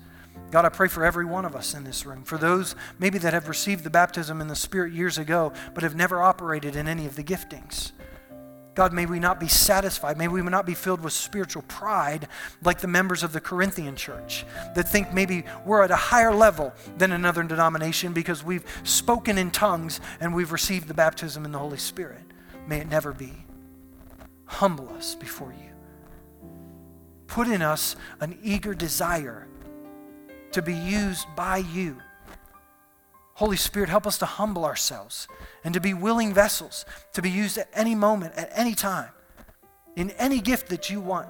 God, I pray for every one of us in this room, for those maybe that have received the baptism in the Spirit years ago, but have never operated in any of the giftings. God, may we not be satisfied. May we not be filled with spiritual pride like the members of the Corinthian church that think maybe we're at a higher level than another denomination because we've spoken in tongues and we've received the baptism in the Holy Spirit. May it never be. Humble us before you. Put in us an eager desire to be used by you Holy Spirit, help us to humble ourselves and to be willing vessels to be used at any moment, at any time, in any gift that you want.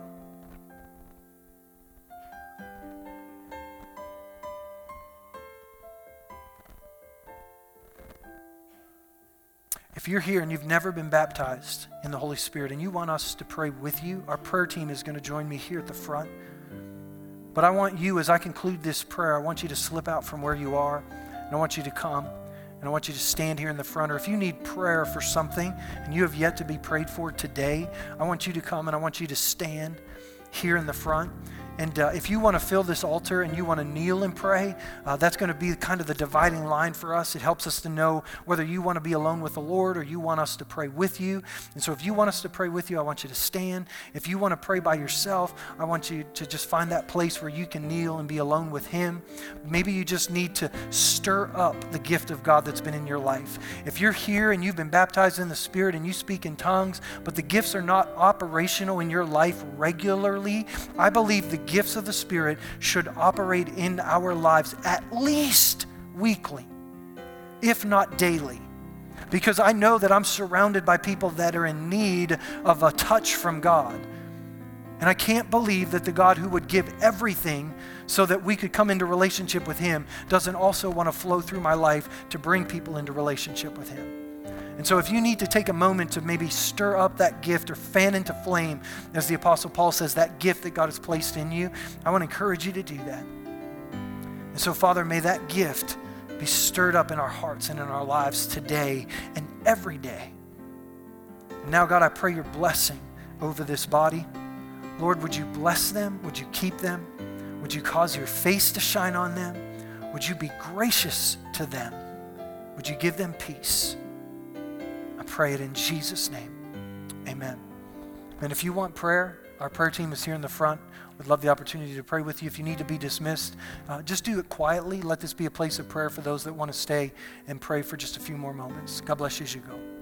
If you're here and you've never been baptized in the Holy Spirit and you want us to pray with you, our prayer team is going to join me here at the front. But I want you, as I conclude this prayer, I want you to slip out from where you are. And I want you to come and I want you to stand here in the front. Or if you need prayer for something and you have yet to be prayed for today, I want you to come and I want you to stand here in the front. And uh, if you want to fill this altar and you want to kneel and pray, uh, that's going to be kind of the dividing line for us. It helps us to know whether you want to be alone with the Lord or you want us to pray with you. And so if you want us to pray with you, I want you to stand. If you want to pray by yourself, I want you to just find that place where you can kneel and be alone with Him. Maybe you just need to stir up the gift of God that's been in your life. If you're here and you've been baptized in the Spirit and you speak in tongues, but the gifts are not operational in your life regularly, I believe the gifts of the Spirit should operate in our lives at least weekly, if not daily. Because I know that I'm surrounded by people that are in need of a touch from God. And I can't believe that the God who would give everything so that we could come into relationship with Him doesn't also want to flow through my life to bring people into relationship with Him. And so, if you need to take a moment to maybe stir up that gift or fan into flame, as the Apostle Paul says, that gift that God has placed in you, I want to encourage you to do that. And so, Father, may that gift be stirred up in our hearts and in our lives today and every day. And now, God, I pray your blessing over this body. Lord, would you bless them? Would you keep them? Would you cause your face to shine on them? Would you be gracious to them? Would you give them peace? Pray it in Jesus' name. Amen. And if you want prayer, our prayer team is here in the front. We'd love the opportunity to pray with you. If you need to be dismissed, uh, just do it quietly. Let this be a place of prayer for those that want to stay and pray for just a few more moments. God bless you as you go.